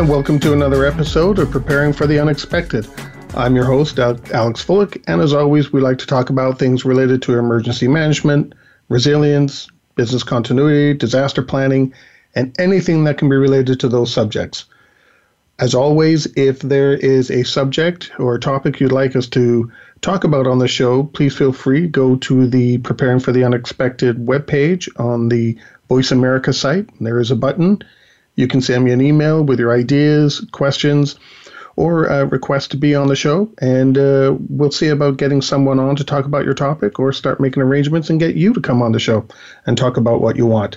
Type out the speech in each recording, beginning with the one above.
And welcome to another episode of Preparing for the Unexpected. I'm your host, Alex Fullick, and as always, we like to talk about things related to emergency management, resilience, business continuity, disaster planning, and anything that can be related to those subjects. As always, if there is a subject or a topic you'd like us to talk about on the show, please feel free go to the Preparing for the Unexpected webpage on the Voice America site. There is a button you can send me an email with your ideas, questions, or a request to be on the show, and uh, we'll see about getting someone on to talk about your topic or start making arrangements and get you to come on the show and talk about what you want.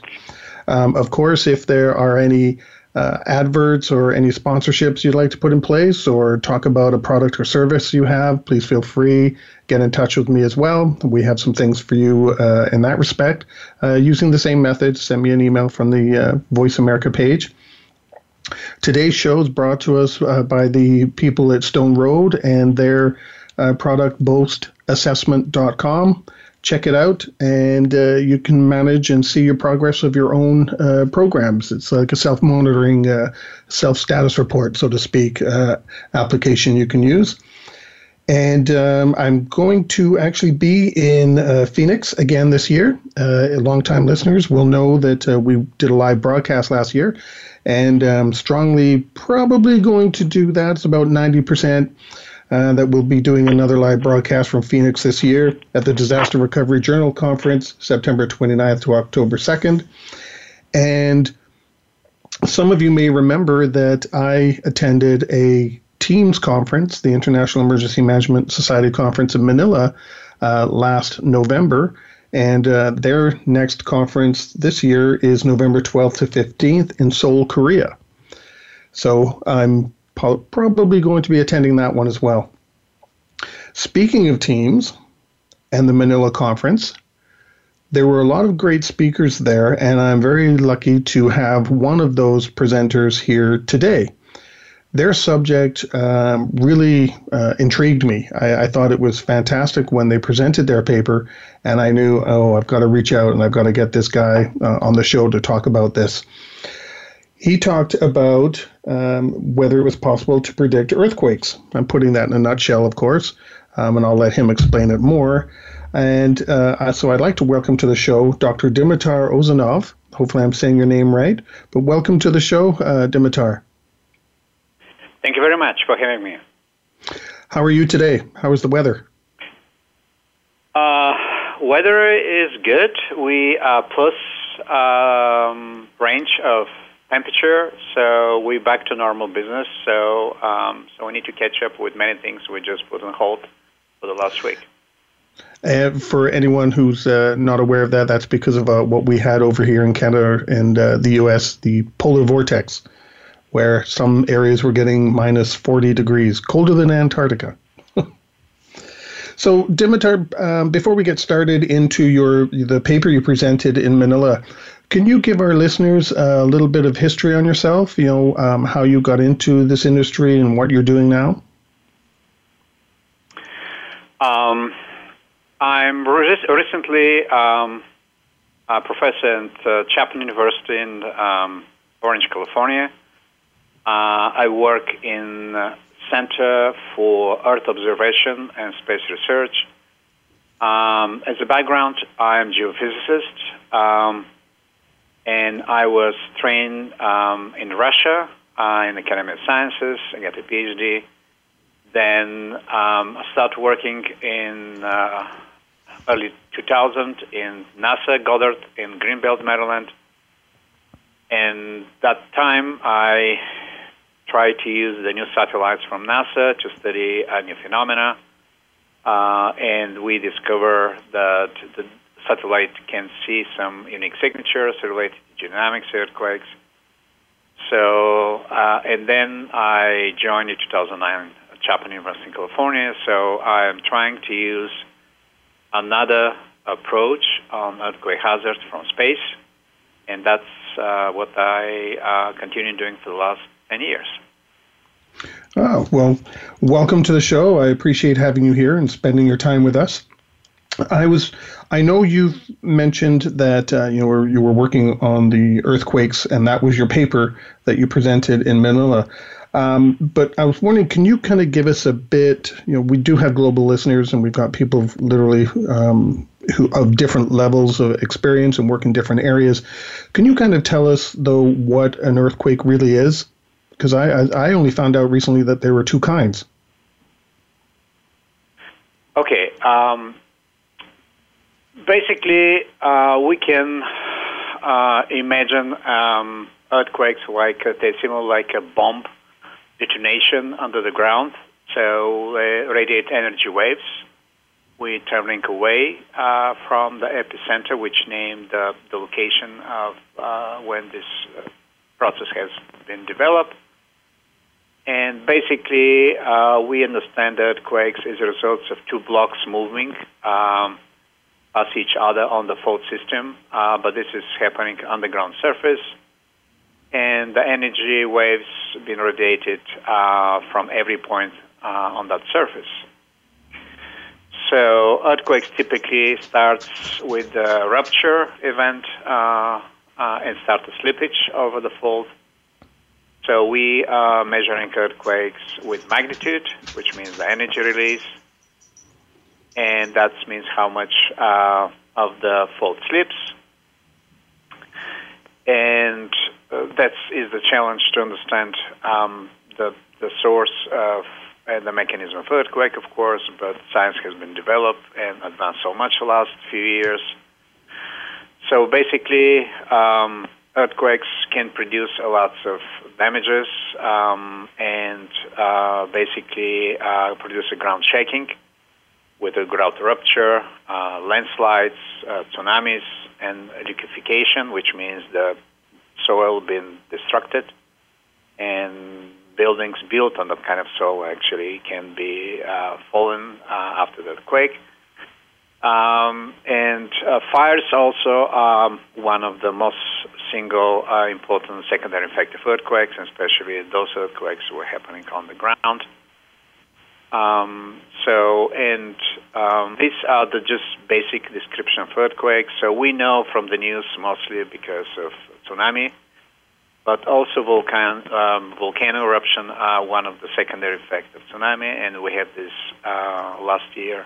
Um, of course, if there are any uh, adverts or any sponsorships you'd like to put in place or talk about a product or service you have, please feel free. Get in touch with me as well. We have some things for you uh, in that respect. Uh, using the same method, send me an email from the uh, Voice America page. Today's show is brought to us uh, by the people at Stone Road and their uh, product boastassessment.com check it out and uh, you can manage and see your progress of your own programs. It's like a self monitoring, self status report, so to speak, application you can use. And um, I'm going to actually be in uh, Phoenix again this year. Uh, longtime listeners will know that we did a live broadcast last year, and I'm strongly probably going to do that. It's about 90% uh, that we'll be doing another live broadcast from Phoenix this year at the Disaster Recovery Journal Conference, September 29th to October 2nd. And some of you may remember that I attended a TIEMS conference, the International Emergency Management Society conference in Manila uh, last November. And uh, their next conference this year is November 12th to 15th in Seoul, Korea. So I'm probably going to be attending that one as well. Speaking of TIEMS and the Manila conference, there were a lot of great speakers there, and I'm very lucky to have one of those presenters here today. Their subject um, really uh, intrigued me. I, I, thought it was fantastic when they presented their paper, and I knew, oh, I've got to reach out and I've got to get this guy uh, on the show to talk about this. He talked about um, whether it was possible to predict earthquakes. I'm putting that in a nutshell, of course, um, and I'll let him explain it more. And uh, so I'd like to welcome to the show Dr. Dimitar Ouzounov. Hopefully, I'm saying your name right. But welcome to the show, uh, Dimitar. Thank you very much for having me. How are you today? How is the weather? Uh, weather is good. We are plus um, range of temperature, so we're back to normal business. So, um, so we need to catch up with many things we just put on hold for the last week. And for anyone who's uh, not aware of that, that's because of uh, what we had over here in Canada and uh, the U.S., the polar vortex, where some areas were getting minus 40 degrees, colder than Antarctica. so, Dimitar, um, before we get started into your the paper you presented in Manila, can you give our listeners a little bit of history on yourself? You know, um, how you got into this industry and what you're doing now? Um, I'm re- recently um, a professor at uh, Chapman University in um, Orange, California. Uh, I work in uh, Center for Earth Observation and Space Research. Um, as a background, I am geophysicist. Um, and I was trained um, in Russia uh, in Academy of Sciences. I got a PhD. Then um, I started working in uh, early 2000 in NASA Goddard in Greenbelt, Maryland. And that time I tried to use the new satellites from NASA to study a new phenomena. Uh, and we discovered that the satellite can see some unique signatures related to dynamics earthquakes. So, uh, and then I joined in 2009 at Chapman University in California. So I'm trying to use another approach on earthquake hazards from space, and that's uh, what I uh, continue doing for the last 10 years. Oh, well, welcome to the show. I appreciate having you here and spending your time with us. I was, I know you've mentioned that uh, you know you were working on the earthquakes, and that was your paper that you presented in Manila. Um, but I was wondering, can you kind of give us a bit? You know, we do have global listeners, and we've got people literally um, who of different levels of experience and work in different areas. Can you kind of tell us though what an earthquake really is? Because I, I I only found out recently that there were two kinds. Okay. Um, basically, uh, we can uh, imagine um, earthquakes like uh, they similar like a bomb detonation under the ground. So they radiate energy waves. We're traveling away uh, from the epicenter, which named the location of uh, when this uh, process has been developed. And basically, uh, we understand that earthquakes as a result of two blocks moving um, past each other on the fault system, uh, but this is happening on the ground surface and the energy waves being radiated uh, from every point uh, on that surface. So earthquakes typically starts with a rupture event uh, uh, and start a slippage over the fault. So we are measuring earthquakes with magnitude, which means the energy release, and that means how much uh, of the fault slips. And uh, that is the challenge to understand um, the the source of and the mechanism of earthquake, of course. But science has been developed and advanced so much the last few years. So basically, um, earthquakes can produce a lot of damages um, and uh, basically uh, produce a ground shaking with a ground rupture, uh, landslides, uh, tsunamis, and liquefaction, which means the soil being destructed, and buildings built on that kind of soil actually can be uh, fallen uh, after the quake. Um, and uh, fires also are one of the most single uh, important secondary effective earthquakes, especially those earthquakes were happening on the ground. Um, so, and um, these are the just basic description of earthquakes. So we know from the news mostly because of tsunami, but also volcan, um, volcano eruption are one of the secondary effects of tsunami, and we had this uh, last year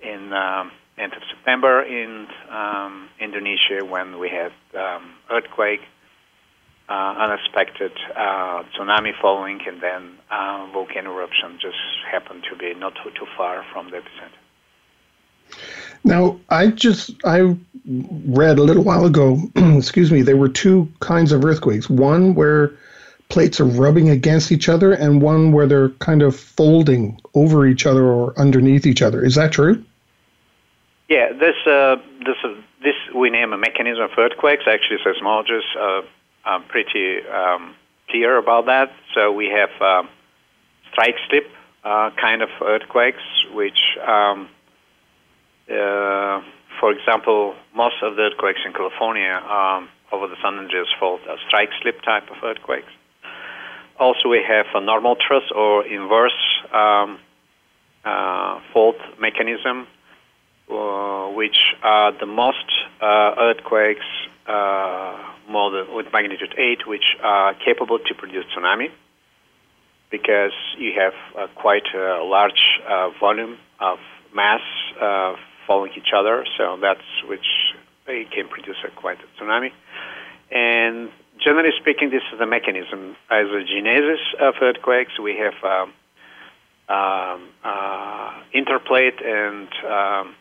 in um, end of September in um, Indonesia when we had um, earthquake uh, unexpected uh, tsunami following, and then uh, volcano eruption just happened to be not too, too far from the epicenter. Now, I just I read a little while ago. excuse me. There were two kinds of earthquakes. One where plates are rubbing against each other, and one where they're kind of folding over each other or underneath each other. Is that true? Yeah, this uh, this uh, this we name a mechanism of earthquakes. Actually, seismologists are, I'm pretty um, clear about that. So we have um, strike slip uh, kind of earthquakes, which, um, uh, for example, most of the earthquakes in California um, over the San Andreas Fault are strike slip type of earthquakes. Also, we have a normal thrust or inverse um, uh, fault mechanism, uh, which are the most uh, earthquakes uh, model with magnitude 8, which are capable to produce tsunami because you have quite a large volume of mass following each other, so that's which can produce a quite a tsunami. And generally speaking, this is the mechanism. As a genesis of earthquakes, we have um, um, uh, interplate and um,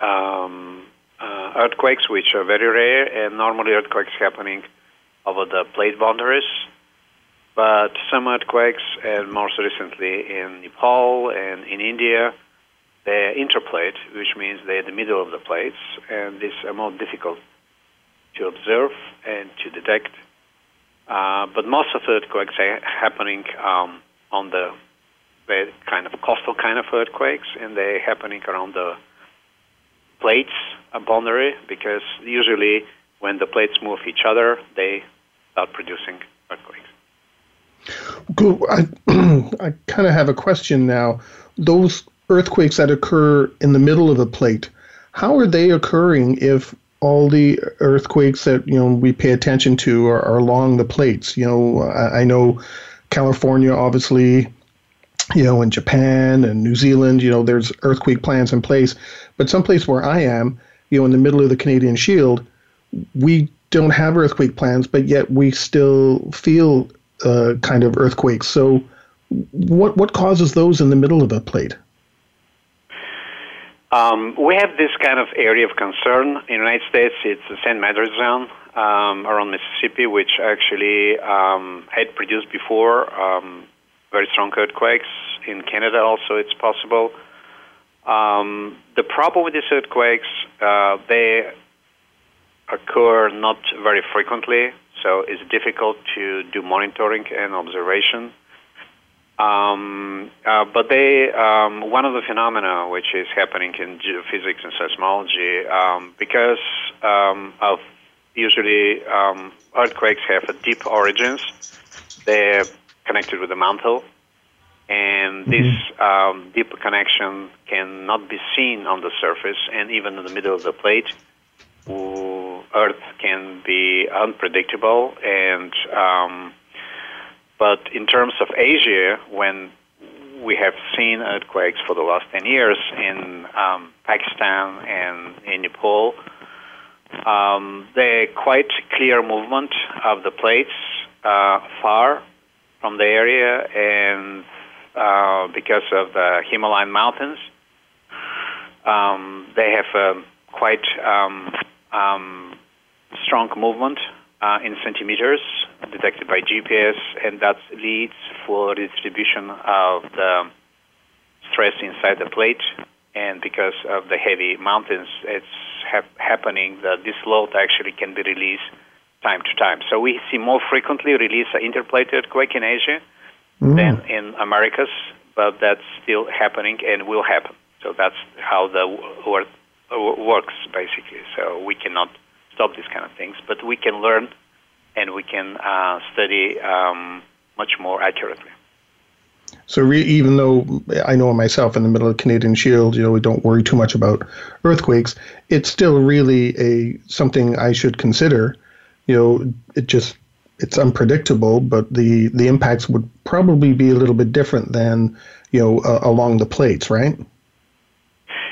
um uh, earthquakes, which are very rare, and normally earthquakes happening over the plate boundaries. But some earthquakes, and most recently in Nepal and in India, they're interplate, which means they're in the middle of the plates, and these are more difficult to observe and to detect. Uh, but most of the earthquakes are happening um, on the, kind of coastal kind of earthquakes, and they're happening around the plates a boundary because usually when the plates move each other, they start producing earthquakes. I, I kind of have a question now. Those earthquakes that occur in the middle of a plate, how are they occurring if all the earthquakes that you know we pay attention to are, are along the plates? You know, I, I know California, obviously, you know, in Japan and New Zealand, you know, there's earthquake plans in place. But someplace where I am, you know, in the middle of the Canadian Shield, we don't have earthquake plans, but yet we still feel uh, kind of earthquakes. So, what what causes those in the middle of a plate? Um, we have this kind of area of concern in the United States. It's the St. Madrid zone um, around Mississippi, which actually um, had produced before um, very strong earthquakes. In Canada, also, it's possible. Um, the problem with these earthquakes, uh, they occur not very frequently, so it's difficult to do monitoring and observation. Um, uh, but they, um, one of the phenomena which is happening in geophysics and seismology, um, because um, of usually um, earthquakes have a deep origins, they're connected with the mantle, and mm-hmm. this um, deep connection cannot be seen on the surface, and even in the middle of the plate, Earth can be unpredictable and but in terms of Asia, when we have seen earthquakes for the last 10 years in um, Pakistan and in Nepal, um, the quite clear movement of the plates uh, far from the area, and uh, because of the Himalayan mountains, um, they have a quite um, um, strong movement uh, in centimeters detected by GPS, and that leads for distribution of the stress inside the plate. And because of the heavy mountains, it's happening that this load actually can be released time to time. So we see more frequently release interplate earthquake in Asia mm. than in Americas, but that's still happening and will happen. So that's how the earth works basically. So we cannot stop these kind of things, but we can learn and we can uh, study um, much more accurately. So re- even though I know myself in the middle of Canadian Shield, you know, we don't worry too much about earthquakes. It's still really a something I should consider. You know, it just it's unpredictable, but the the impacts would probably be a little bit different than you know uh, along the plates, right?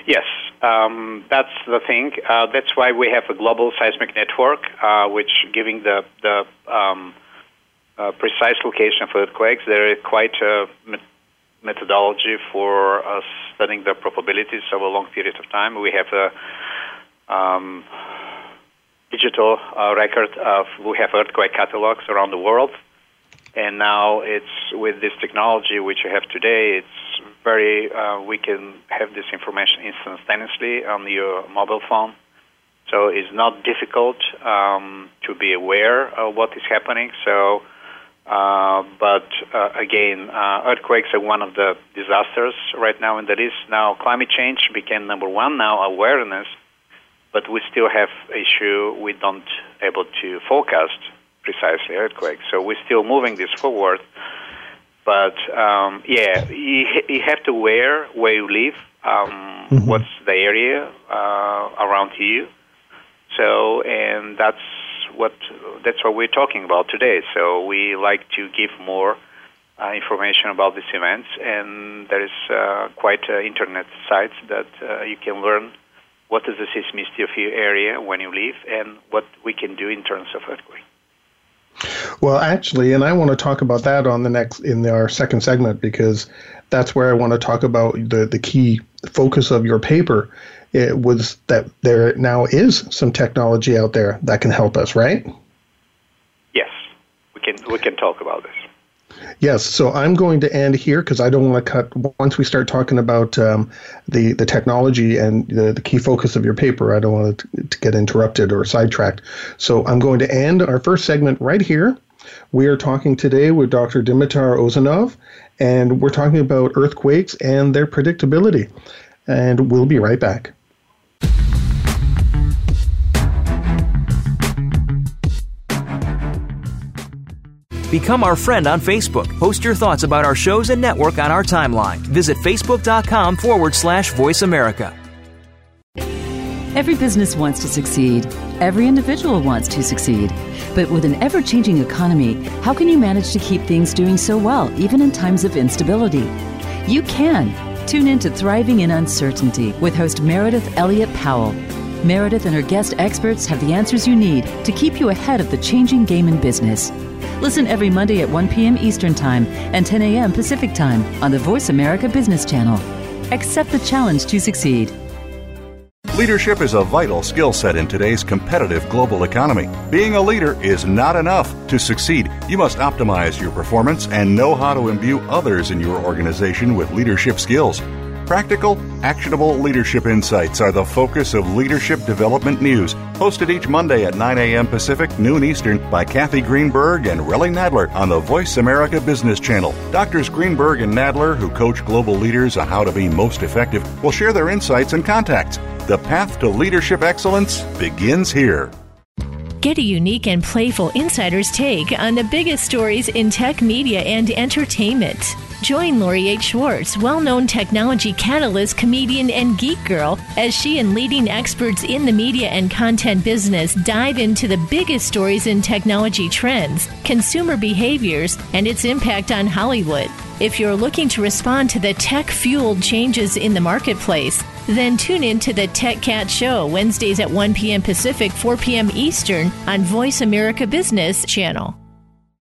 Yes, um, that's the thing. Uh, that's why we have a global seismic network, uh, which giving the the um, uh, precise location of earthquakes. There is quite a methodology for uh, studying the probabilities over a long period of time. We have a um, digital uh, record of we have earthquake catalogs around the world, and now it's with this technology which we have today. It's very uh, we can have this information instantaneously on your mobile phone. So it's not difficult um, to be aware of what is happening. So, uh, but uh, again, uh, earthquakes are one of the disasters right now, and that is now climate change became number one now awareness, but we still have issue we don't able to forecast precisely earthquakes. So we're still moving this forward. But um, yeah, you, you have to wear where you live, um, mm-hmm. what's the area uh, around you. So, and that's what that's what we're talking about today. So we like to give more uh, information about these events, and there is uh, quite uh, internet sites that uh, you can learn what is the seismicity of your area when you leave, and what we can do in terms of earthquake. Well, actually, and I want to talk about that on the next in our second segment because that's where I want to talk about the the key focus of your paper. It was that there now is some technology out there that can help us, right? Yes, we can we can talk about this. Yes, so I'm going to end here because I don't want to cut. Once we start talking about um, the the technology and the, the key focus of your paper, I don't want to, to get interrupted or sidetracked. So I'm going to end our first segment right here. We are talking today with Dr. Dimitar Ouzounov, and we're talking about earthquakes and their predictability. And we'll be right back. Become our friend on Facebook. Post your thoughts about our shows and network on our timeline. Visit facebook.com forward slash voice America. Every business wants to succeed. Every individual wants to succeed. But with an ever changing economy, how can you manage to keep things doing so well, even in times of instability? You can. Tune in to Thriving in Uncertainty with host Meredith Elliott Powell. Meredith and her guest experts have the answers you need to keep you ahead of the changing game in business. Listen every Monday at 1 p.m. Eastern Time and 10 a.m. Pacific Time on the Voice America Business Channel. Accept the challenge to succeed. Leadership is a vital skill set in today's competitive global economy. Being a leader is not enough. To succeed, you must optimize your performance and know how to imbue others in your organization with leadership skills. Practical, actionable leadership insights are the focus of Leadership Development News, hosted each Monday at 9 a.m. Pacific, noon Eastern by Kathy Greenberg and Relly Nadler on the Voice America Business Channel. Doctors Greenberg and Nadler, who coach global leaders on how to be most effective, will share their insights and contacts. The path to leadership excellence begins here. Get a unique and playful insider's take on the biggest stories in tech media and entertainment. Join Lori H. Schwartz, well known technology catalyst, comedian, and geek girl, as she and leading experts in the media and content business dive into the biggest stories in technology trends, consumer behaviors, and its impact on Hollywood. If you're looking to respond to the tech fueled changes in the marketplace, then tune in to the Tech Cat Show Wednesdays at 1 p.m. Pacific, 4 p.m. Eastern on Voice America Business Channel.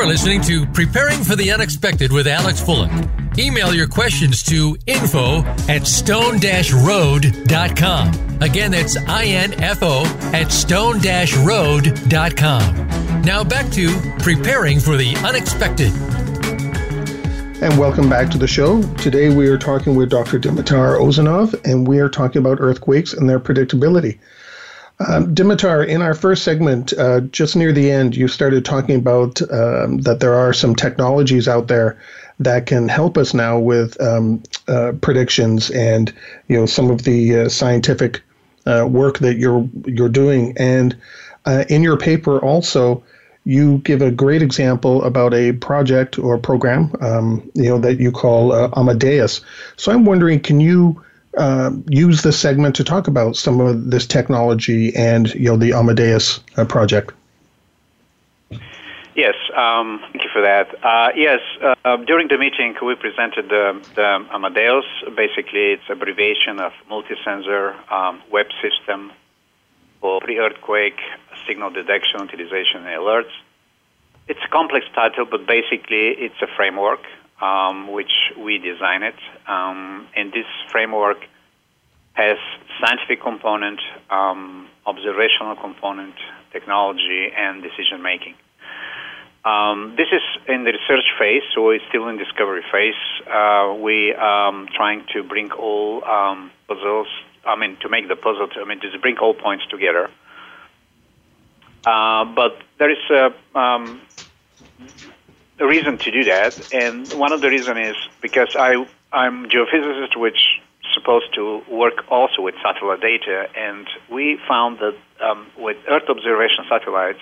Are listening to Preparing for the Unexpected with Alex Fullick. Email your questions to info at stone-road.com. Again, that's I-N-F-O at stone-road.com. Now back to Preparing for the Unexpected. And welcome back to the show. Today we are talking with Dr. Dimitar Ouzounov, and we are talking about earthquakes and their predictability. Um, Dimitar, in our first segment, uh, just near the end, you started talking about um, that there are some technologies out there that can help us now with um, uh, predictions and you know some of the uh, scientific uh, work that you're you're doing. And uh, in your paper, also, you give a great example about a project or program, um, you know, that you call uh, Amadeus. So I'm wondering, can you uh, use this segment to talk about some of this technology and you know the Amadeus uh, project. Yes, um, thank you for that. Uh, yes, uh, during the meeting we presented the, the, Amadeus. Basically, it's abbreviation of multi-sensor um, web system. for pre-earthquake signal detection, utilization, and alerts. It's a complex title, but basically it's a framework um, which we designed it, um, and this framework has scientific component, um, observational component, technology, and decision making. Um, this is in the research phase, so it's still in discovery phase. Uh, we um, trying to bring all um, puzzles. I mean, to make the puzzle. To, I mean, to bring all points together. Uh, but there is a, um, reason to do that, and one of the reasons is because I I'm geophysicist, which supposed to work also with satellite data, and we found that um, with Earth observation satellites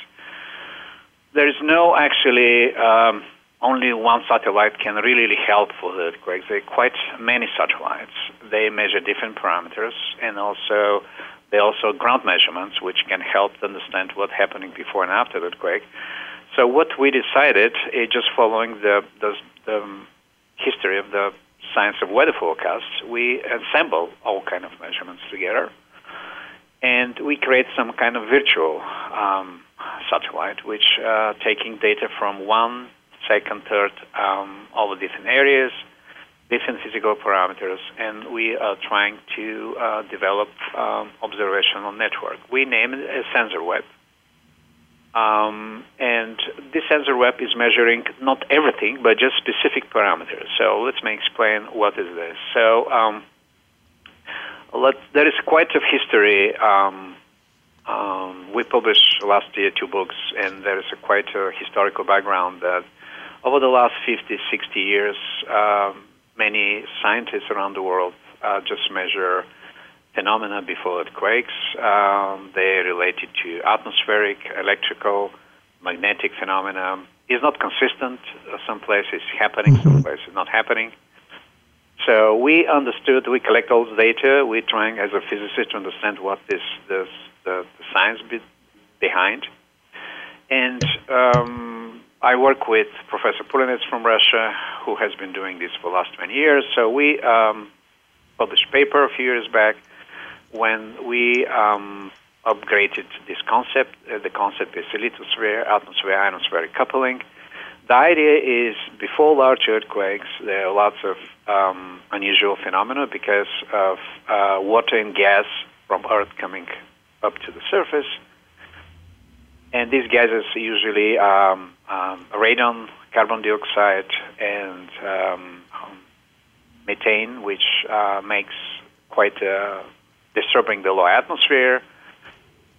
there is no actually um, only one satellite can really help for the earthquakes. There are quite many satellites. They measure different parameters, and also they also ground measurements, which can help understand what's happening before and after the earthquake. So what we decided is just following the, the, the history of the science of weather forecasts, we assemble all kind of measurements together, and we create some kind of virtual um, satellite, which uh, taking data from one, second, third, um, all the different areas, different physical parameters, and we are trying to uh, develop um, observational network. We name it a sensor web. Um, and this sensor web is measuring not everything, but just specific parameters. So let me explain what is this. So um, there is quite a history um, um, we published last year two books, and there is a quite a historical background that over the last 50, 60 years, um, many scientists around the world uh, just measure phenomena before earthquakes. Um, they related to atmospheric, electrical, magnetic phenomena. It's not consistent. Some places happening, mm-hmm. some places not happening. So we understood. We collect all the data. We're trying, as a physicist, to understand what this this the, the science bit behind. And um, I work with Professor Pulinets from Russia, who has been doing this for the last 20 years. So we um, published a paper a few years back when we um, upgraded this concept. Uh, the concept is lithosphere, atmosphere, ionospheric coupling. The idea is before large earthquakes, there are lots of um, unusual phenomena because of uh, water and gas from Earth coming up to the surface. And these gases usually um, um, radon, carbon dioxide, and um, um methane, which uh, makes quite uh, disturbing the low atmosphere.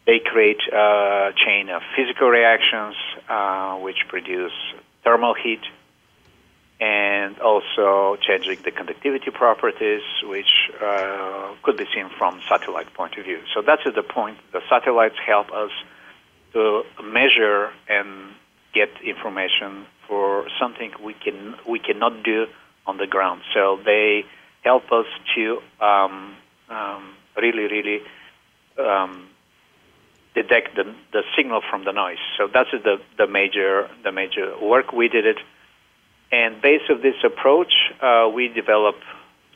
They create a chain of physical reactions uh, which produce thermal heat and also changing the conductivity properties, which uh, could be seen from satellite point of view. So that's the point. The satellites help us to measure and get information for something we can we cannot do on the ground. So they help us to um, um, really, really um, detect the, the signal from the noise. So that's the, the major the major work we did it and based on this approach, uh, we develop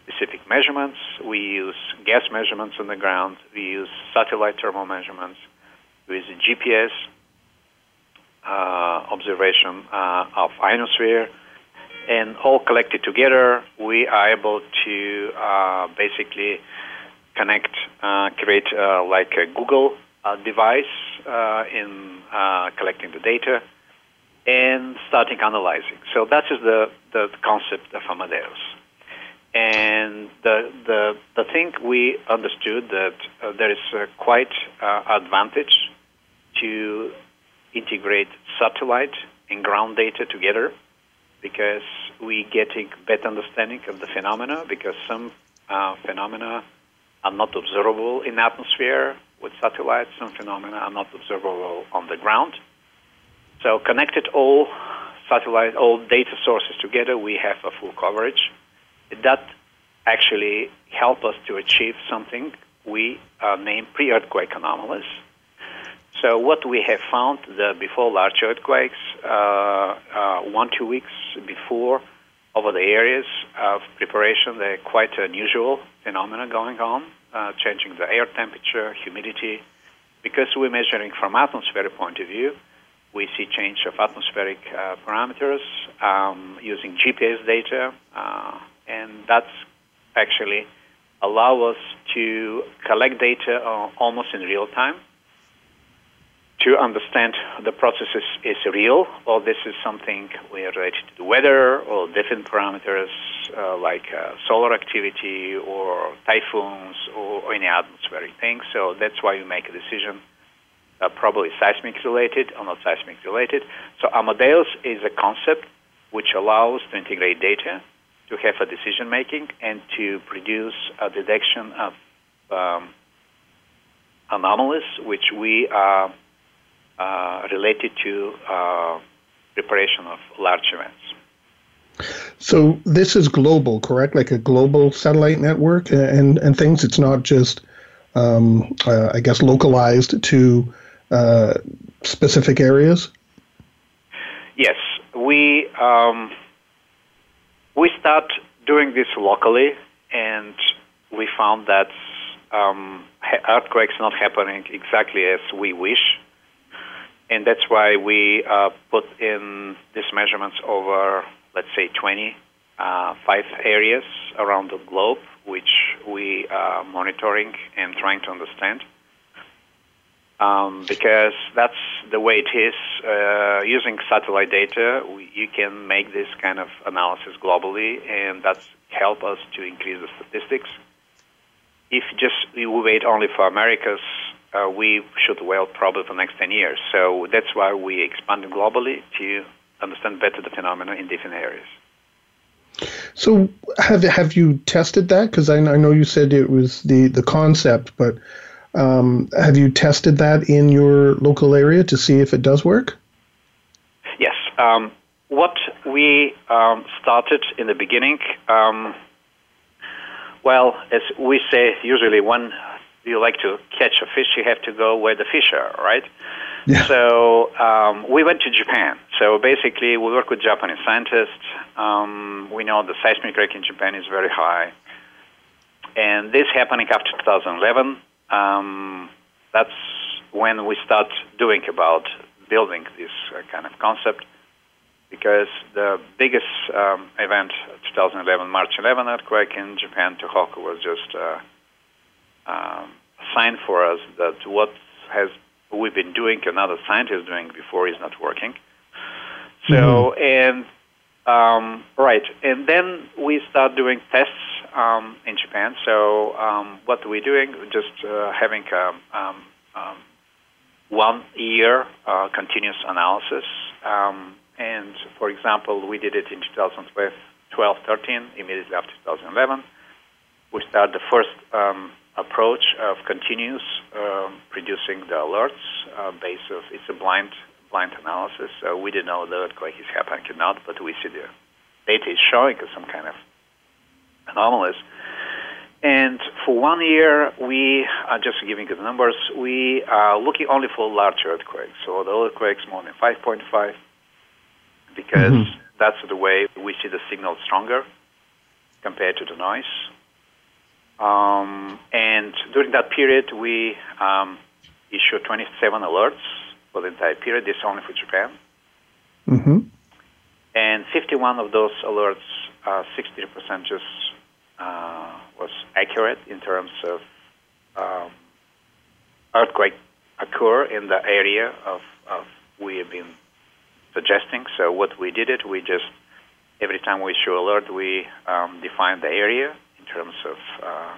specific measurements. We use gas measurements on the ground. We use satellite thermal measurements. We use GPS uh, observation uh, of ionosphere. And all collected together, we are able to uh, basically connect, uh, create uh, like a Google device in collecting the data and starting analyzing. So that is the, the concept of Amadeus. And the, the, the thing we understood that uh, there is quite uh, advantage to integrate satellite and ground data together because we getting better understanding of the phenomena because some uh, phenomena are not observable in atmosphere with satellites, some phenomena are not observable on the ground. So connected all satellite, all data sources together, we have a full coverage. That actually help us to achieve something we uh, name pre-earthquake anomalies. So what we have found the before large earthquakes, uh, uh, one two weeks before, over the areas of preparation, they're quite unusual phenomena going on, uh, changing the air temperature, humidity, because we're measuring from atmospheric point of view, we see change of atmospheric uh, parameters um, using GPS data, uh, and that's actually allow us to collect data uh, almost in real time to understand the process is, is real or this is something related to the weather or different parameters uh, like uh, solar activity or typhoons or any atmospheric things. So that's why you make a decision, uh, probably seismic related or not seismic related. So Amadeus is a concept which allows to integrate data to have a decision making and to produce a detection of um, anomalies which we are related to uh, preparation of large events. So this is global, correct? Like a global satellite network and and things. It's not just, um, uh, I guess, localized to uh, specific areas. Yes, we um, we start doing this locally, and we found that um, earthquakes not happening exactly as we wish and that's why we uh, put in these measurements over, let's say, 20, uh, five areas around the globe, which we are monitoring and trying to understand. Um, because that's the way it is. Uh, using satellite data, we, you can make this kind of analysis globally, and that's help us to increase the statistics. If just we wait only for Americas, uh, we should well probably for the next 10 years. So that's why we expanded globally to understand better the phenomena in different areas. So have have you tested that? Because I, I, know you said it was the, the concept, but um, have you tested that in your local area to see if it does work? Yes. Um, what we um, started in the beginning, um, well, as we say, usually one you like to catch a fish, you have to go where the fish are, right? Yeah. So um, we went to Japan. So basically, we work with Japanese scientists. Um, we know the seismic rate in Japan is very high, and this happening after 2011. Um, that's when we start doing about building this uh, kind of concept. Because the biggest um, event, 2011 March 11 earthquake in Japan, Tohoku, was just uh, um, sign for us that what has we've been doing, another scientist doing before, is not working. So mm-hmm. and um, right, and then we start doing tests um, in Japan. So um, what we're doing, just uh, having a, um, um, um, one year uh, continuous analysis. and for example, we did it in 2012, 13, immediately after 2011. We started the first approach of continuous um, producing the alerts uh, based of it's a blind blind analysis. So we didn't know the earthquake is happening or not, but we see the data is showing some kind of anomalies. And for one year, we are just giving you the numbers. We are looking only for large earthquakes, so the earthquakes more than 5.5, because mm-hmm. that's the way we see the signal stronger compared to the noise. Um, and during that period, we um, issued 27 alerts for the entire period. This only for Japan. Mm-hmm. And 51 of those alerts, uh, 60% just uh, was accurate in terms of um, earthquake occur in the area of, of we have been suggesting. So what we did it, we just every time we issue alert, we um, define the area in terms of uh,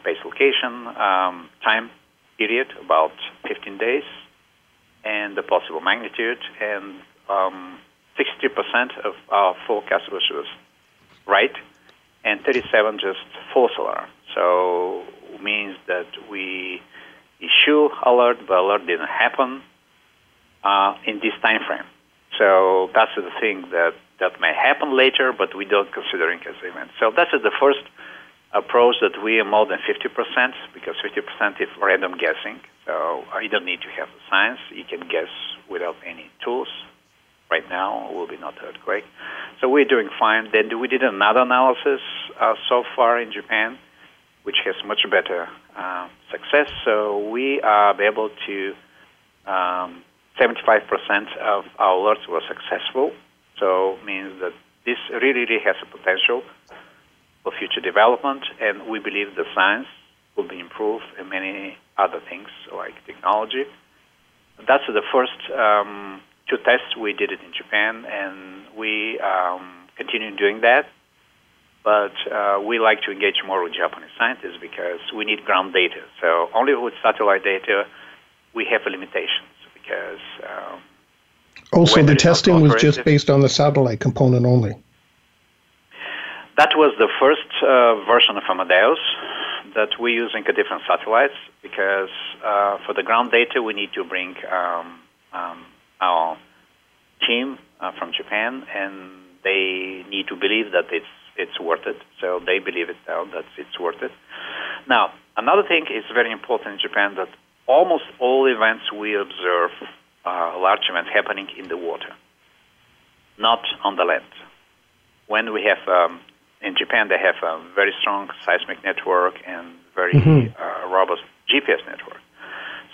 space location, um, time period, about 15 days, and the possible magnitude. And um, 60% of our forecast was right, and 37 just false alarm. So means that we issue alert, but alert didn't happen uh, in this time frame. So that's the thing that that may happen later, but we don't consider it as event. So that is the first approach that we are more than 50% because 50% is random guessing. So you don't need to have the science. You can guess without any tools. Right now, will be not earthquake. So we're doing fine. Then we did another analysis uh, so far in Japan, which has much better uh, success. So we are able to. Um, 75% of our alerts were successful. So means that this really, really has a potential for future development, and we believe the science will be improved and many other things like technology. That's the first um, two tests we did it in Japan, and we um, continue doing that. But uh, we like to engage more with Japanese scientists because we need ground data. So only with satellite data, we have limitations because. Um, also, the testing was just based on the satellite component only. That was the first uh, version of Amadeus that we're using a different satellites because uh, for the ground data we need to bring um, um, our team uh, from Japan and they need to believe that it's it's worth it. So they believe it now that it's worth it. Now another thing is very important in Japan that almost all events we observe are large events happening in the water, not on the land. When we have um, in Japan, they have a very strong seismic network and very mm-hmm. uh, robust GPS network.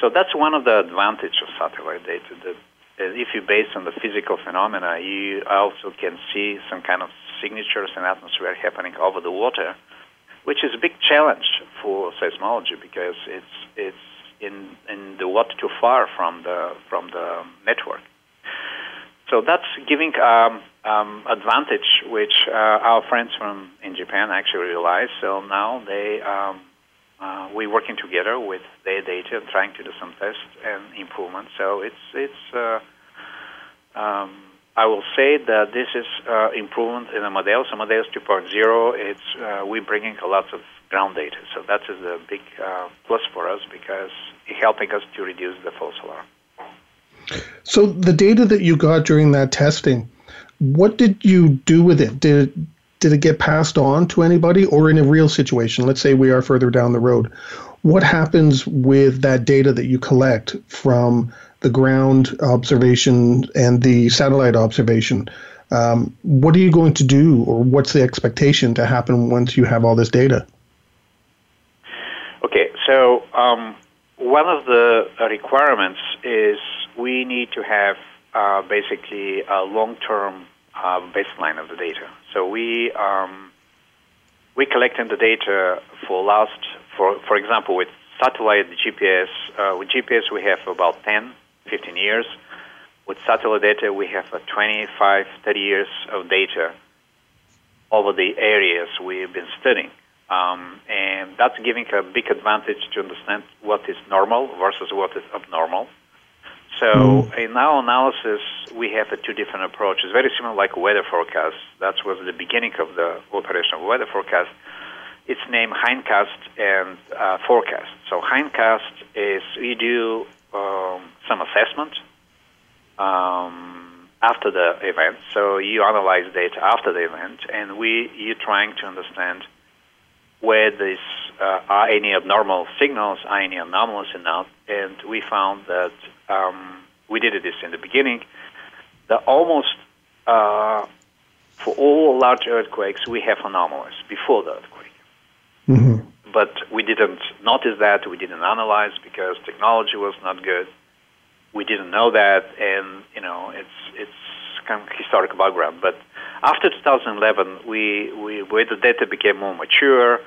So that's one of the advantages of satellite data. That if you base on the physical phenomena, you also can see some kind of signatures and atmosphere happening over the water, which is a big challenge for seismology because it's it's in in the water too far from the from the network. So that's giving um, um, advantage which uh, our friends from in Japan actually realize. So now they um, uh, we're working together with their data, trying to do some tests and improvements. So it's it's. Uh, um, I will say that this is uh, improvement in Amadeus. Amadeus 2.0. It's uh, we're bringing a lot of ground data, so that is a big uh, plus for us because it's helping us to reduce the false alarm. So the data that you got during that testing, what did you do with it? Did it, did it get passed on to anybody, or in a real situation? Let's say we are further down the road. What happens with that data that you collect from the ground observation and the satellite observation? Um, what are you going to do, or what's the expectation to happen once you have all this data? So um, one of the requirements is we need to have uh, basically a long-term uh, baseline of the data. So we um, we collecting the data for last, for for example, with satellite GPS. Uh, with GPS, we have about 10, 15 years. With satellite data, we have 25, 30 years of data over the areas we've been studying. Um, and that's giving a big advantage to understand what is normal versus what is abnormal. So mm. in our analysis, we have a two different approaches, very similar like weather forecast. That was the beginning of the operation of weather forecast. It's named hindcast and uh, forecast. So hindcast is we do um, some assessment um, after the event. So you analyze data after the event, and we you're trying to understand – where these uh, are any abnormal signals, are any anomalous enough, and we found that um, we did this in the beginning. That almost uh, for all large earthquakes, we have anomalies before the earthquake. Mm-hmm. But we didn't notice that. We didn't analyze because technology was not good. We didn't know that, and you know, it's it's kind of historical background. But after 2011, we, we where the data became more mature,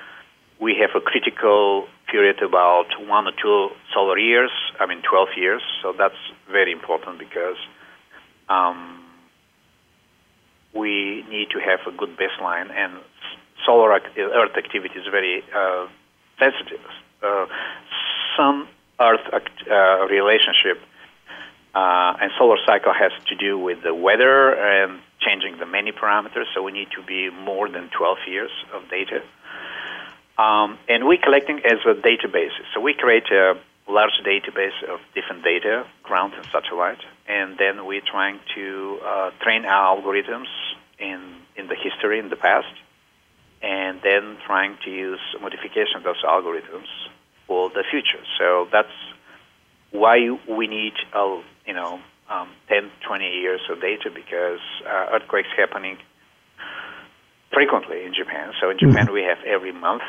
we have a critical period about one or two solar years. I mean, 12 years. So that's very important because um, we need to have a good baseline, and solar act- Earth activity is very uh, sensitive. Uh, Sun Earth act- uh, relationship uh, and solar cycle has to do with the weather and changing the many parameters, so we need to be more than 12 years of data. Um, and we're collecting as a database. So we create a large database of different data, ground and satellite, and then we're trying to uh, train our algorithms in, in the history, in the past, and then trying to use modification of those algorithms for the future. So that's why we need, a, you know, um, 10, 20 years of data because uh, earthquakes happening frequently in Japan. So in Japan, mm-hmm. we have every month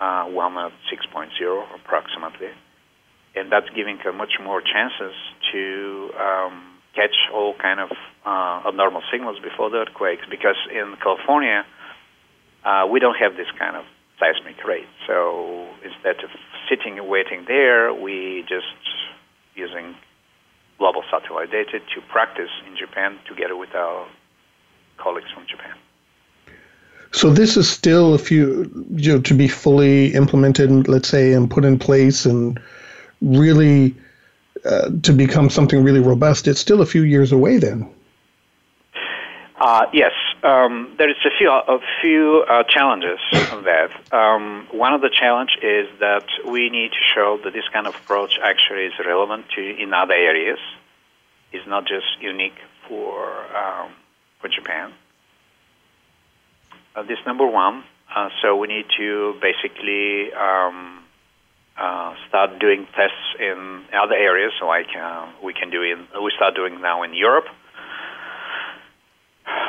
uh, one at 6.0 approximately, and that's giving uh, much more chances to um, catch all kind of uh, abnormal signals before the earthquakes. Because in California, uh, we don't have this kind of seismic rate. So instead of sitting and waiting there, we just using global satellite data to practice in Japan together with our colleagues from Japan. So this is still a few you know, to be fully implemented, let's say, and put in place, and really uh, to become something really robust. It's still a few years away then. Uh, yes, um, there is a few a few uh, challenges of that. Um, one of the challenge is that we need to show that this kind of approach actually is relevant to in other areas. It's not just unique for um, for Japan. Uh, this number one. Uh, so we need to basically um, uh, start doing tests in other areas, like uh, we can do in we start doing now in Europe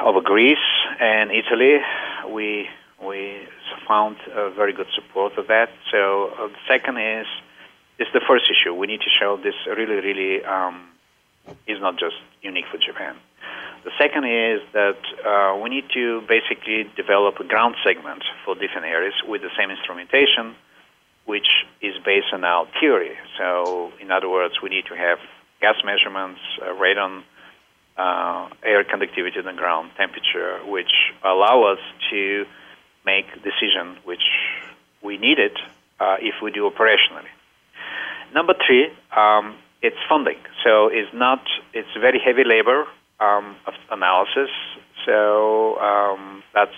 over Greece and Italy, we we found very good support of that. So uh, the second is is the first issue. We need to show this really, really um, is not just unique for Japan. The second is that uh, we need to basically develop a ground segment for different areas with the same instrumentation, which is based on our theory. So, in other words, we need to have gas measurements, uh, radon uh, air conductivity on the ground, temperature, which allow us to make decision which we needed uh, if we do operationally. Number three, um, it's funding. So it's not it's very heavy labor um, analysis. So um, that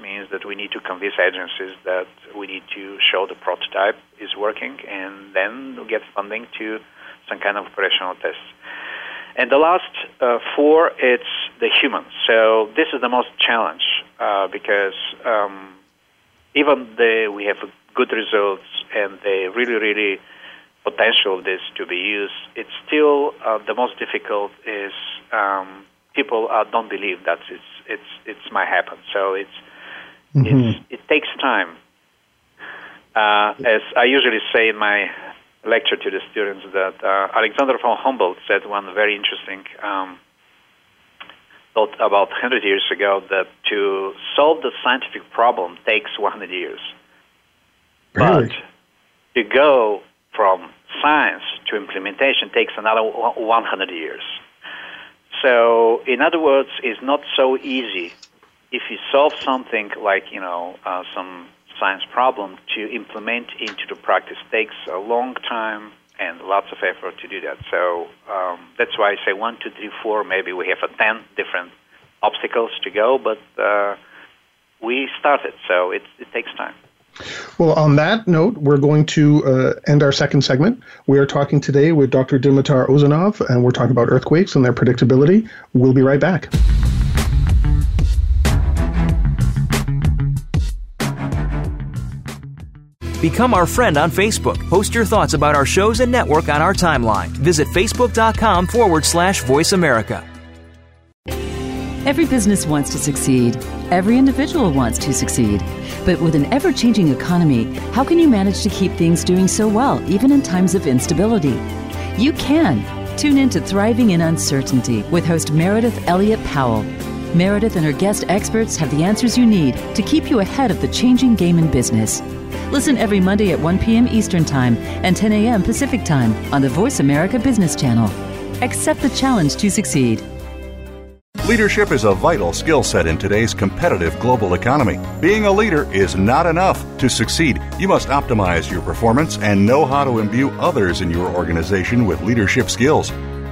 means that we need to convince agencies that we need to show the prototype is working, and then get funding to some kind of operational tests. And the last uh, four, it's the humans. So this is the most challenge uh, because um, even though we have good results and the really, really potential of this to be used, it's still uh, the most difficult is um, people uh, don't believe that it's it's it's might happen. So it's, mm-hmm. it's it takes time. Uh, as I usually say in my lecture to the students that uh, Alexander von Humboldt said one very interesting um, thought about 100 years ago that to solve the scientific problem takes 100 years. Really? But to go from science to implementation takes another 100 years. So, in other words, it's not so easy. If you solve something like, you know, uh, some science problem to implement into the practice takes a long time and lots of effort to do that. So um, that's why I say one, two, three, four. Maybe we have a ten different obstacles to go, but uh, we started, so it, it takes time. Well, on that note, we're going to uh, end our second segment. We are talking today with Dr. Dimitar Ouzounov, and we're talking about earthquakes and their predictability. We'll be right back. Become our friend on Facebook. Post your thoughts about our shows and network on our timeline. Visit facebook.com forward slash voice America. Every business wants to succeed. Every individual wants to succeed. But with an ever changing economy, how can you manage to keep things doing so well, even in times of instability? You can. Tune in to Thriving in Uncertainty with host Meredith Elliott Powell. Meredith and her guest experts have the answers you need to keep you ahead of the changing game in business. Listen every Monday at 1 p.m. Eastern Time and 10 a.m. Pacific Time on the Voice America Business Channel. Accept the challenge to succeed. Leadership is a vital skill set in today's competitive global economy. Being a leader is not enough. To succeed, you must optimize your performance and know how to imbue others in your organization with leadership skills.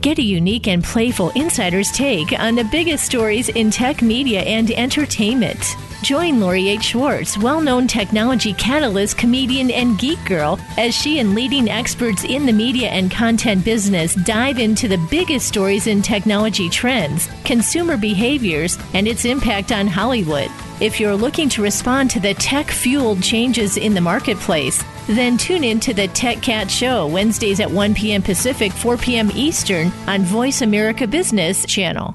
Get a unique and playful insider's take on the biggest stories in tech media and entertainment. Join Lori H. Schwartz, well known technology catalyst, comedian, and geek girl, as she and leading experts in the media and content business dive into the biggest stories in technology trends, consumer behaviors, and its impact on Hollywood. If you're looking to respond to the tech fueled changes in the marketplace, then tune in to the Tech Cat Show Wednesdays at 1 p.m. Pacific, 4 p.m. Eastern on Voice America Business Channel.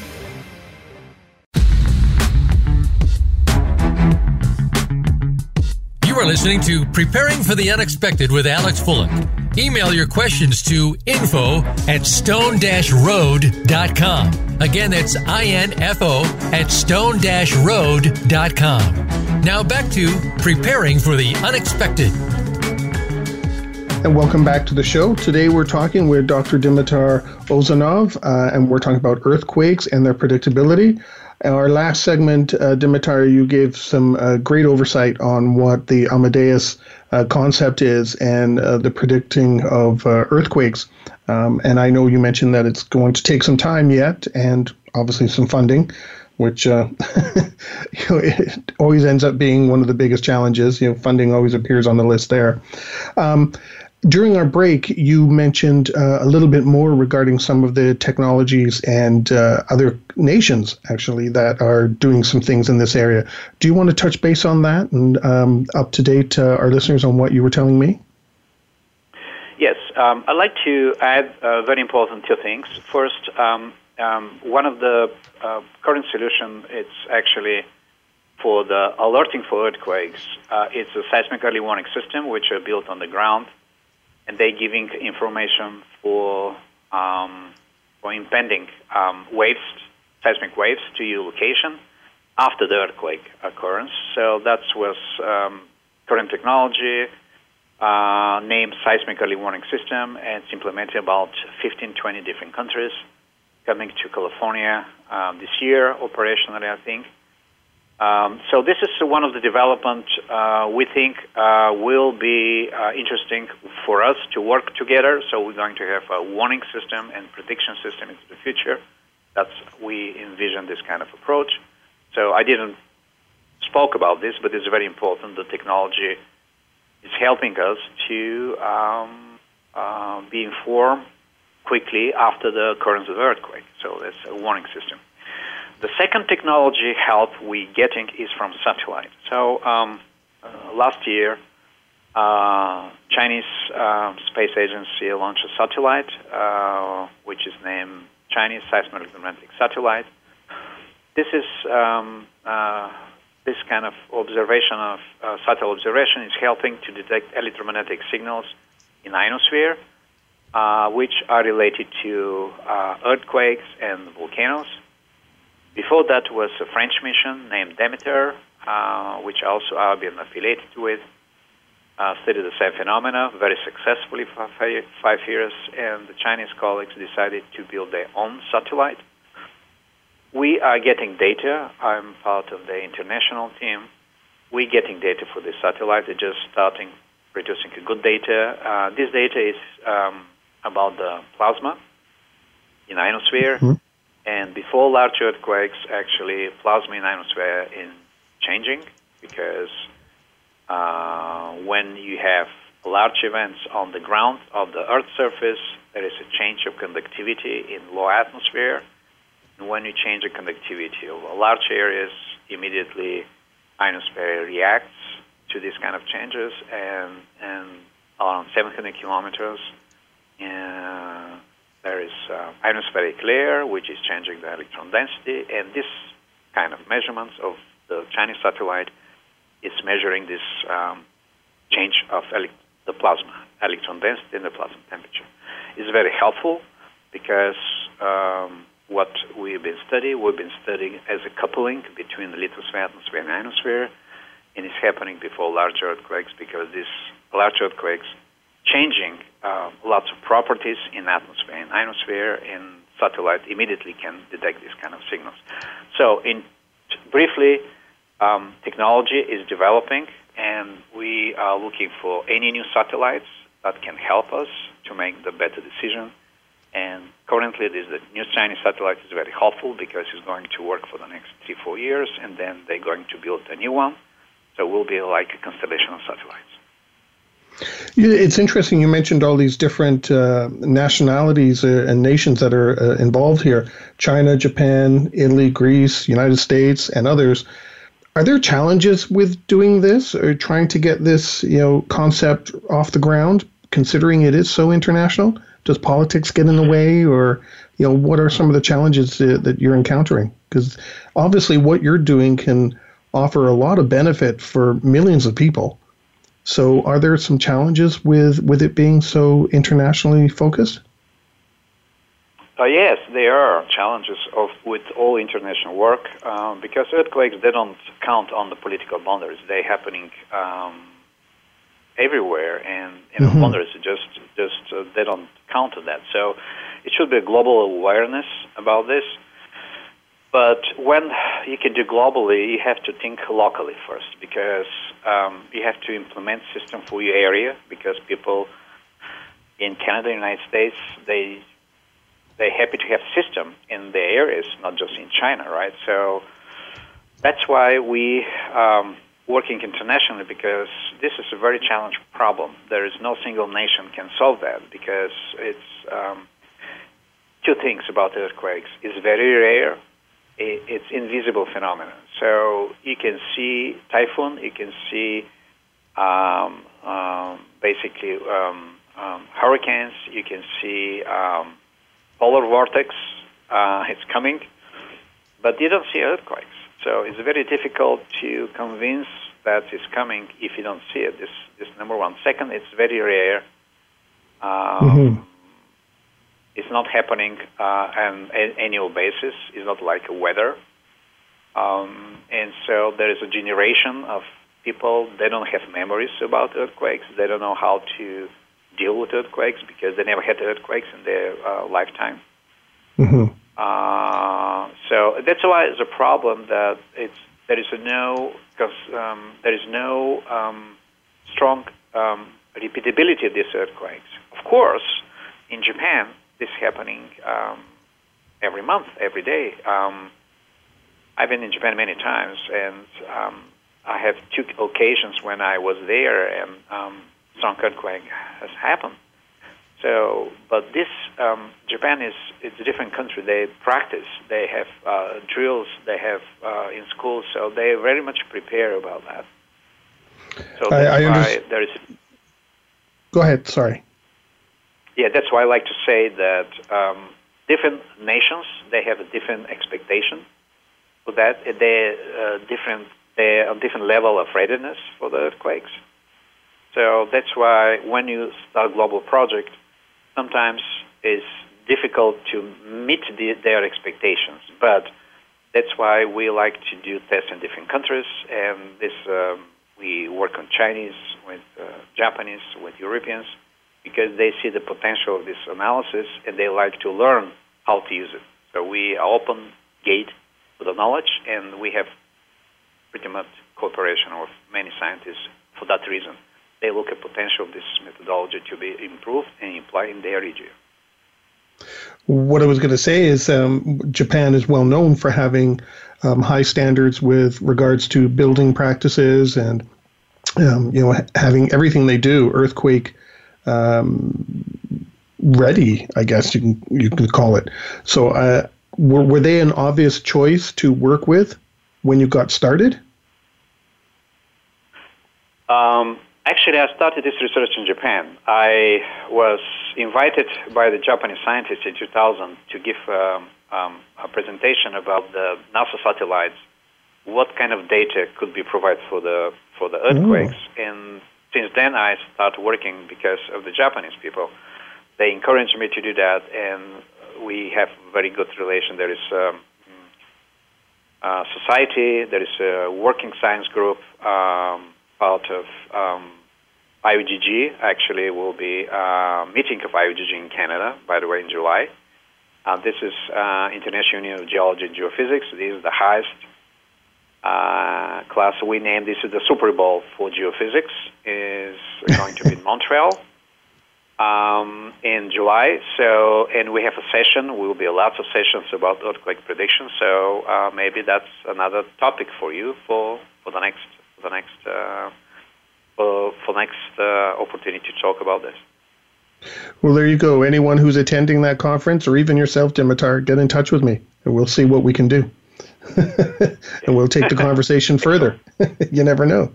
You are listening to Preparing for the Unexpected with Alex Fullick. Email your questions to info at stone-road.com. Again, that's I-N-F-O at stone-road.com. Now back to Preparing for the Unexpected. And welcome back to the show. Today we're talking with Dr. Dimitar Ouzounov, uh, and we're talking about earthquakes and their predictability. Our last segment, uh, Dimitar, you gave some uh, great oversight on what the Amadeus uh, concept is and uh, the predicting of uh, earthquakes. Um, and I know you mentioned that it's going to take some time yet, and obviously some funding, which uh, you know, it always ends up being one of the biggest challenges. You know, funding always appears on the list there. Um, during our break, you mentioned uh, a little bit more regarding some of the technologies and uh, other nations, actually, that are doing some things in this area. Do you want to touch base on that and um, up to date uh, our listeners on what you were telling me? Yes, um, I'd like to add uh, very important two things. First, um, um one of the uh, current solution it's actually for the alerting for earthquakes. Uh, it's a seismic early warning system which are built on the ground and they giving information for um, for impending um, waves, seismic waves, to your location after the earthquake occurrence. So that was um, current technology uh, named seismic early warning system, and it's implemented about 15, 20 different countries, coming to California um, this year operationally, I think. Um, so this is one of the development uh, we think uh, will be uh, interesting for us to work together. So we're going to have a warning system and prediction system into the future. That's we envision this kind of approach. So I didn't spoke about this, but it's very important. The technology is helping us to um, uh, be informed quickly after the occurrence of earthquake. So that's a warning system. The second technology help we getting is from satellite. So um, uh, last year, uh, Chinese uh, space agency launched a satellite, uh, which is named Chinese Seismomagnetic Satellite. This is um, uh, this kind of observation of uh, satellite observation is helping to detect electromagnetic signals in ionosphere, which are related to earthquakes and volcanoes. Before that was a French mission named Demeter, uh, which also I've been affiliated with. Uh, studied the same phenomena very successfully for five years, and the Chinese colleagues decided to build their own satellite. we are getting data. I'm part of the international team. We're getting data for the satellite. They're just starting producing good data. Uh, this data is um, about the plasma in ionosphere. Mm-hmm. And before large earthquakes, actually, plasma in ionosphere is changing because uh, when you have large events on the ground of the Earth's surface, there is a change of conductivity in low atmosphere. And when you change the conductivity of large areas, immediately ionosphere reacts to these kind of changes, and, and around 700 kilometers, uh, there is uh, ionospheric layer, which is changing the electron density, and this kind of measurements of the Chinese satellite is measuring this um, change of the plasma, electron density and the plasma temperature. It's very helpful because um, what we've been studying, we've been studying as a coupling between the lithosphere, atmosphere, and ionosphere, and it's happening before large earthquakes because these large earthquakes changing uh, lots of properties in atmosphere and ionosphere, and satellite immediately can detect these kind of signals. So, in briefly, um, technology is developing, and we are looking for any new satellites that can help us to make the better decision. And currently, this the new Chinese satellite is very helpful because it's going to work for the next three, four years, and then they're going to build a new one. So we'll be like a constellation of satellites. It's interesting you mentioned all these different uh, nationalities uh, and nations that are uh, involved here China, Japan, Italy, Greece, United States, and others. Are there challenges with doing this or trying to get this you know, concept off the ground, considering it is so international? Does politics get in the way, or you know, what are some of the challenges that you're encountering? Because obviously, what you're doing can offer a lot of benefit for millions of people. So, are there some challenges with with it being so internationally focused? Uh, yes, there are challenges of with all international work um, because earthquakes they don't count on the political boundaries. They're happening um, everywhere, and you know, mm-hmm. boundaries just just uh, they don't count on that. So, it should be a global awareness about this. But when you can do globally, you have to think locally first because um, you have to implement system for your area because people in Canada, United States, they they're happy to have system in their areas, not just in China, right? So that's why we um, working internationally because this is a very challenging problem. There is no single nation can solve that because it's um, two things about earthquakes. It's very rare it's invisible phenomenon. So you can see typhoon, you can see um, um, basically um, um hurricanes, you can see um, polar vortex. Uh, it's coming, but you don't see earthquakes. So it's very difficult to convince that it's coming if you don't see it. This, this number one. Second, it's very rare. Um, mm-hmm it's not happening uh, on an annual basis. It's not like weather. Um, and so there is a generation of people, they don't have memories about earthquakes. They don't know how to deal with earthquakes because they never had earthquakes in their uh, lifetime. Mm-hmm. Uh, so that's why it's a problem that it's there is no because um, there is no um, strong um, repeatability of these earthquakes. Of course, in Japan, this happening um, every month, every day. Um, I've been in Japan many times, and um, I have two occasions when I was there, and um, strong earthquake has happened. So, but this um, Japan is it's a different country. They practice. They have uh, drills. They have uh, in schools, so they very much prepare about that. So that's I, I why there is. Go ahead. Sorry yeah, that's why I like to say that um, different nations they have a different expectation for that. They uh, different they on different level of readiness for the earthquakes. So that's why when you start a global project, sometimes it's difficult to meet the, their expectations. But that's why we like to do tests in different countries, and this um, we work on Chinese with uh, Japanese with Europeans because they see the potential of this analysis and they like to learn how to use it. So we open gate for the knowledge, and we have pretty much cooperation with many scientists for that reason. They look at potential of this methodology to be improved and applied in their region. What I was going to say is um, Japan is well known for having um, high standards with regards to building practices and um, you know having everything they do earthquake um, ready. I guess you can you can call it. So uh, were were they an obvious choice to work with when you got started? Um, Actually, I started this research in Japan. I was invited by the Japanese scientists in 2000 to give um, um, a presentation about the NASA satellites, what kind of data could be provided for the for the earthquakes. Ooh. And since then, I started working because of the Japanese people. They encouraged me to do that, and we have very good relation. There is um, a society, there is a working science group. Um, part of um, IUGG. Actually, will be a meeting of IUGG in Canada, by the way, in July. Uh, this is uh, International Union of Geology and Geophysics. This is the highest uh, class. We named this is the Super Bowl for geophysics. is going to be in Montreal um, in July. So, and we have a session. We will be lots of sessions about earthquake prediction. So uh, maybe that's another topic for you for for the next the next uh, for, for next uh, opportunity to talk about this. Well, there you go. Anyone who's attending that conference, or even yourself, Dimitar, get in touch with me, and we'll see what we can do. and we'll take the conversation further. you never know.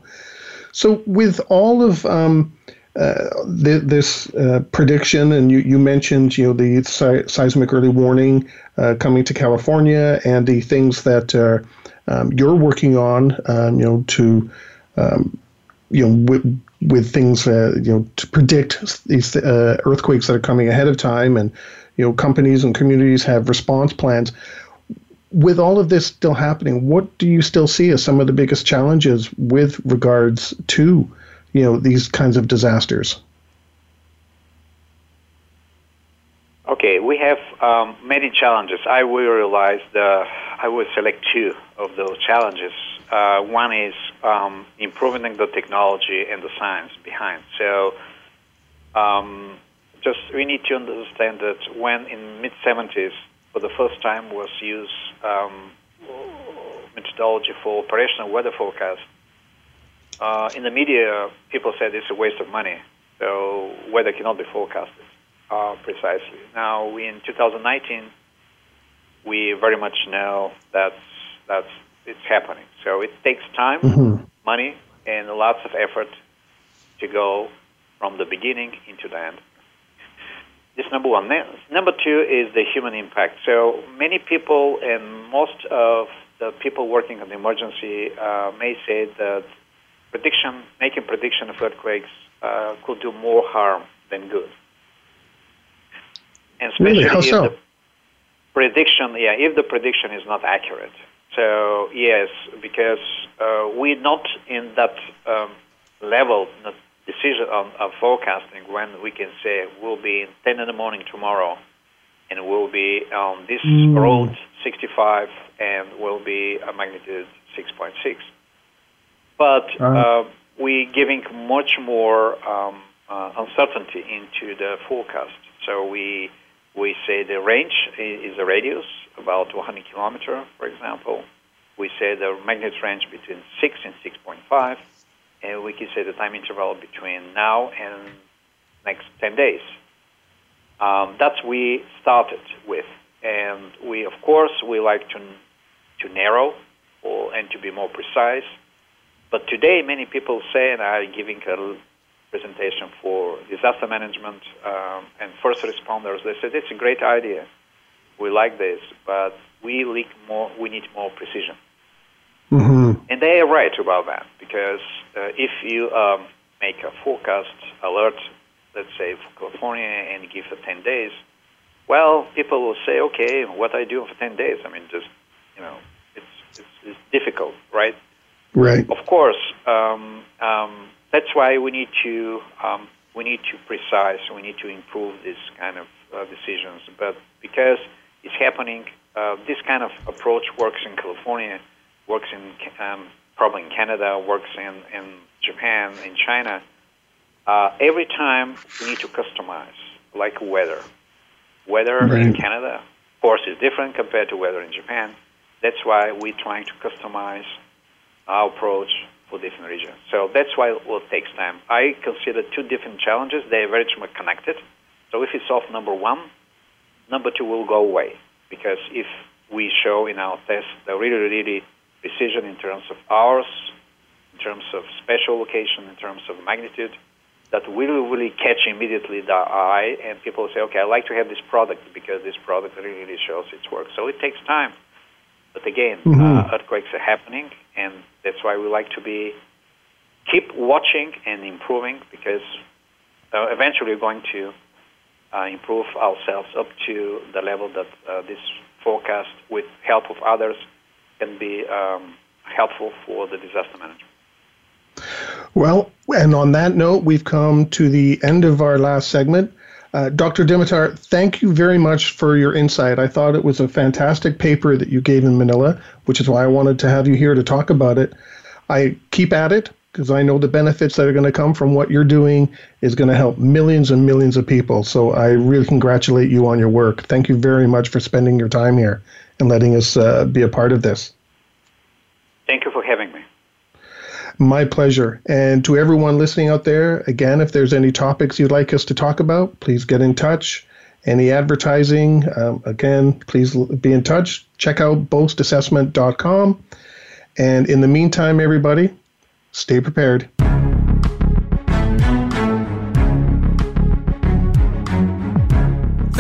So, with all of um, uh, th- this uh, prediction, and you, you mentioned you know the seismic early warning uh, coming to California, and the things that uh, um, you're working on, um, you know, to um, you know with things uh, you know to predict these uh, earthquakes that are coming ahead of time, and you know companies and communities have response plans. With all of this still happening, what do you still see as some of the biggest challenges with regards to you know these kinds of disasters? Okay, we have um, many challenges. I will realize the I will select two of those challenges. Uh, one is um, improving the technology and the science behind. So, um, just we need to understand that when in mid 70s, for the first time, was used um, methodology for operational weather forecast. Uh, in the media, people said it's a waste of money. So weather cannot be forecasted uh, precisely. Now, we in 2019, we very much know that that's it's happening. So it takes time, mm-hmm. money, and lots of effort to go from the beginning into the end. This number one. Number two is the human impact. So many people and most of the people working on the emergency uh, may say that prediction, making prediction of earthquakes uh, could do more harm than good. And especially really? How so? if the prediction, yeah, if the prediction is not accurate. So yes, because uh, we're not in that um, level decision on, on forecasting when we can say we'll be in 10 in the morning tomorrow and we'll be on this mm. road 65 and we'll be a magnitude 6.6. But uh, uh, we're giving much more um, uh, uncertainty into the forecast. So we we say the range is a radius, about 100 kilometer, for example. We say the magnitude range between 6 and 6.5, and we can say the time interval between now and next 10 days. Um, that's we started with, and we of course we like to to narrow or and to be more precise. But today, many people say, and are giving a presentation for disaster management um, and first responders. They said it's a great idea. We like this, but we more. We need more precision. And they are right about that because uh, if you um, make a forecast alert, let's say for California, and give it 10 days, well, people will say, okay, what I do for 10 days? I mean, just you know, it's it's, it's difficult, right? Right. Of course, um, um, that's why we need to um, we need to precise, we need to improve this kind of uh, decisions. But because it's happening uh, this kind of approach works in California, works in um, probably in Canada, works in, in Japan, in China. Uh, every time we need to customize, like weather. Weather right. in Canada, of course, is different compared to weather in Japan. That's why we're trying to customize our approach for different regions. So that's why it takes time. I consider two different challenges. They're very much connected. So if you solve number one, number two will go away because if we show in our test the really, really precision in terms of hours, in terms of spatial location, in terms of magnitude, that will really catch immediately the eye, and people say, okay, I like to have this product because this product really, really shows its work. So it takes time. But again, mm-hmm. uh, earthquakes are happening, and that's why we like to be keep watching and improving because uh, eventually we're going to uh, improve ourselves up to the level that uh, this forecast, with help of others, can be um, helpful for the disaster management. Well, and on that note, we've come to the end of our last segment. Uh, Dr. Dimitar, thank you very much for your insight. I thought it was a fantastic paper that you gave in Manila, which is why I wanted to have you here to talk about it. I keep at it because I know the benefits that are going to come from what you're doing is going to help millions and millions of people. So I really congratulate you on your work. Thank you very much for spending your time here and letting us uh, be a part of this. Thank you for having me. My pleasure. And to everyone listening out there, again, if there's any topics you'd like us to talk about, please get in touch. Any advertising, um, again, please be in touch. Check out boastassessment.com. And in the meantime, everybody, Stay prepared.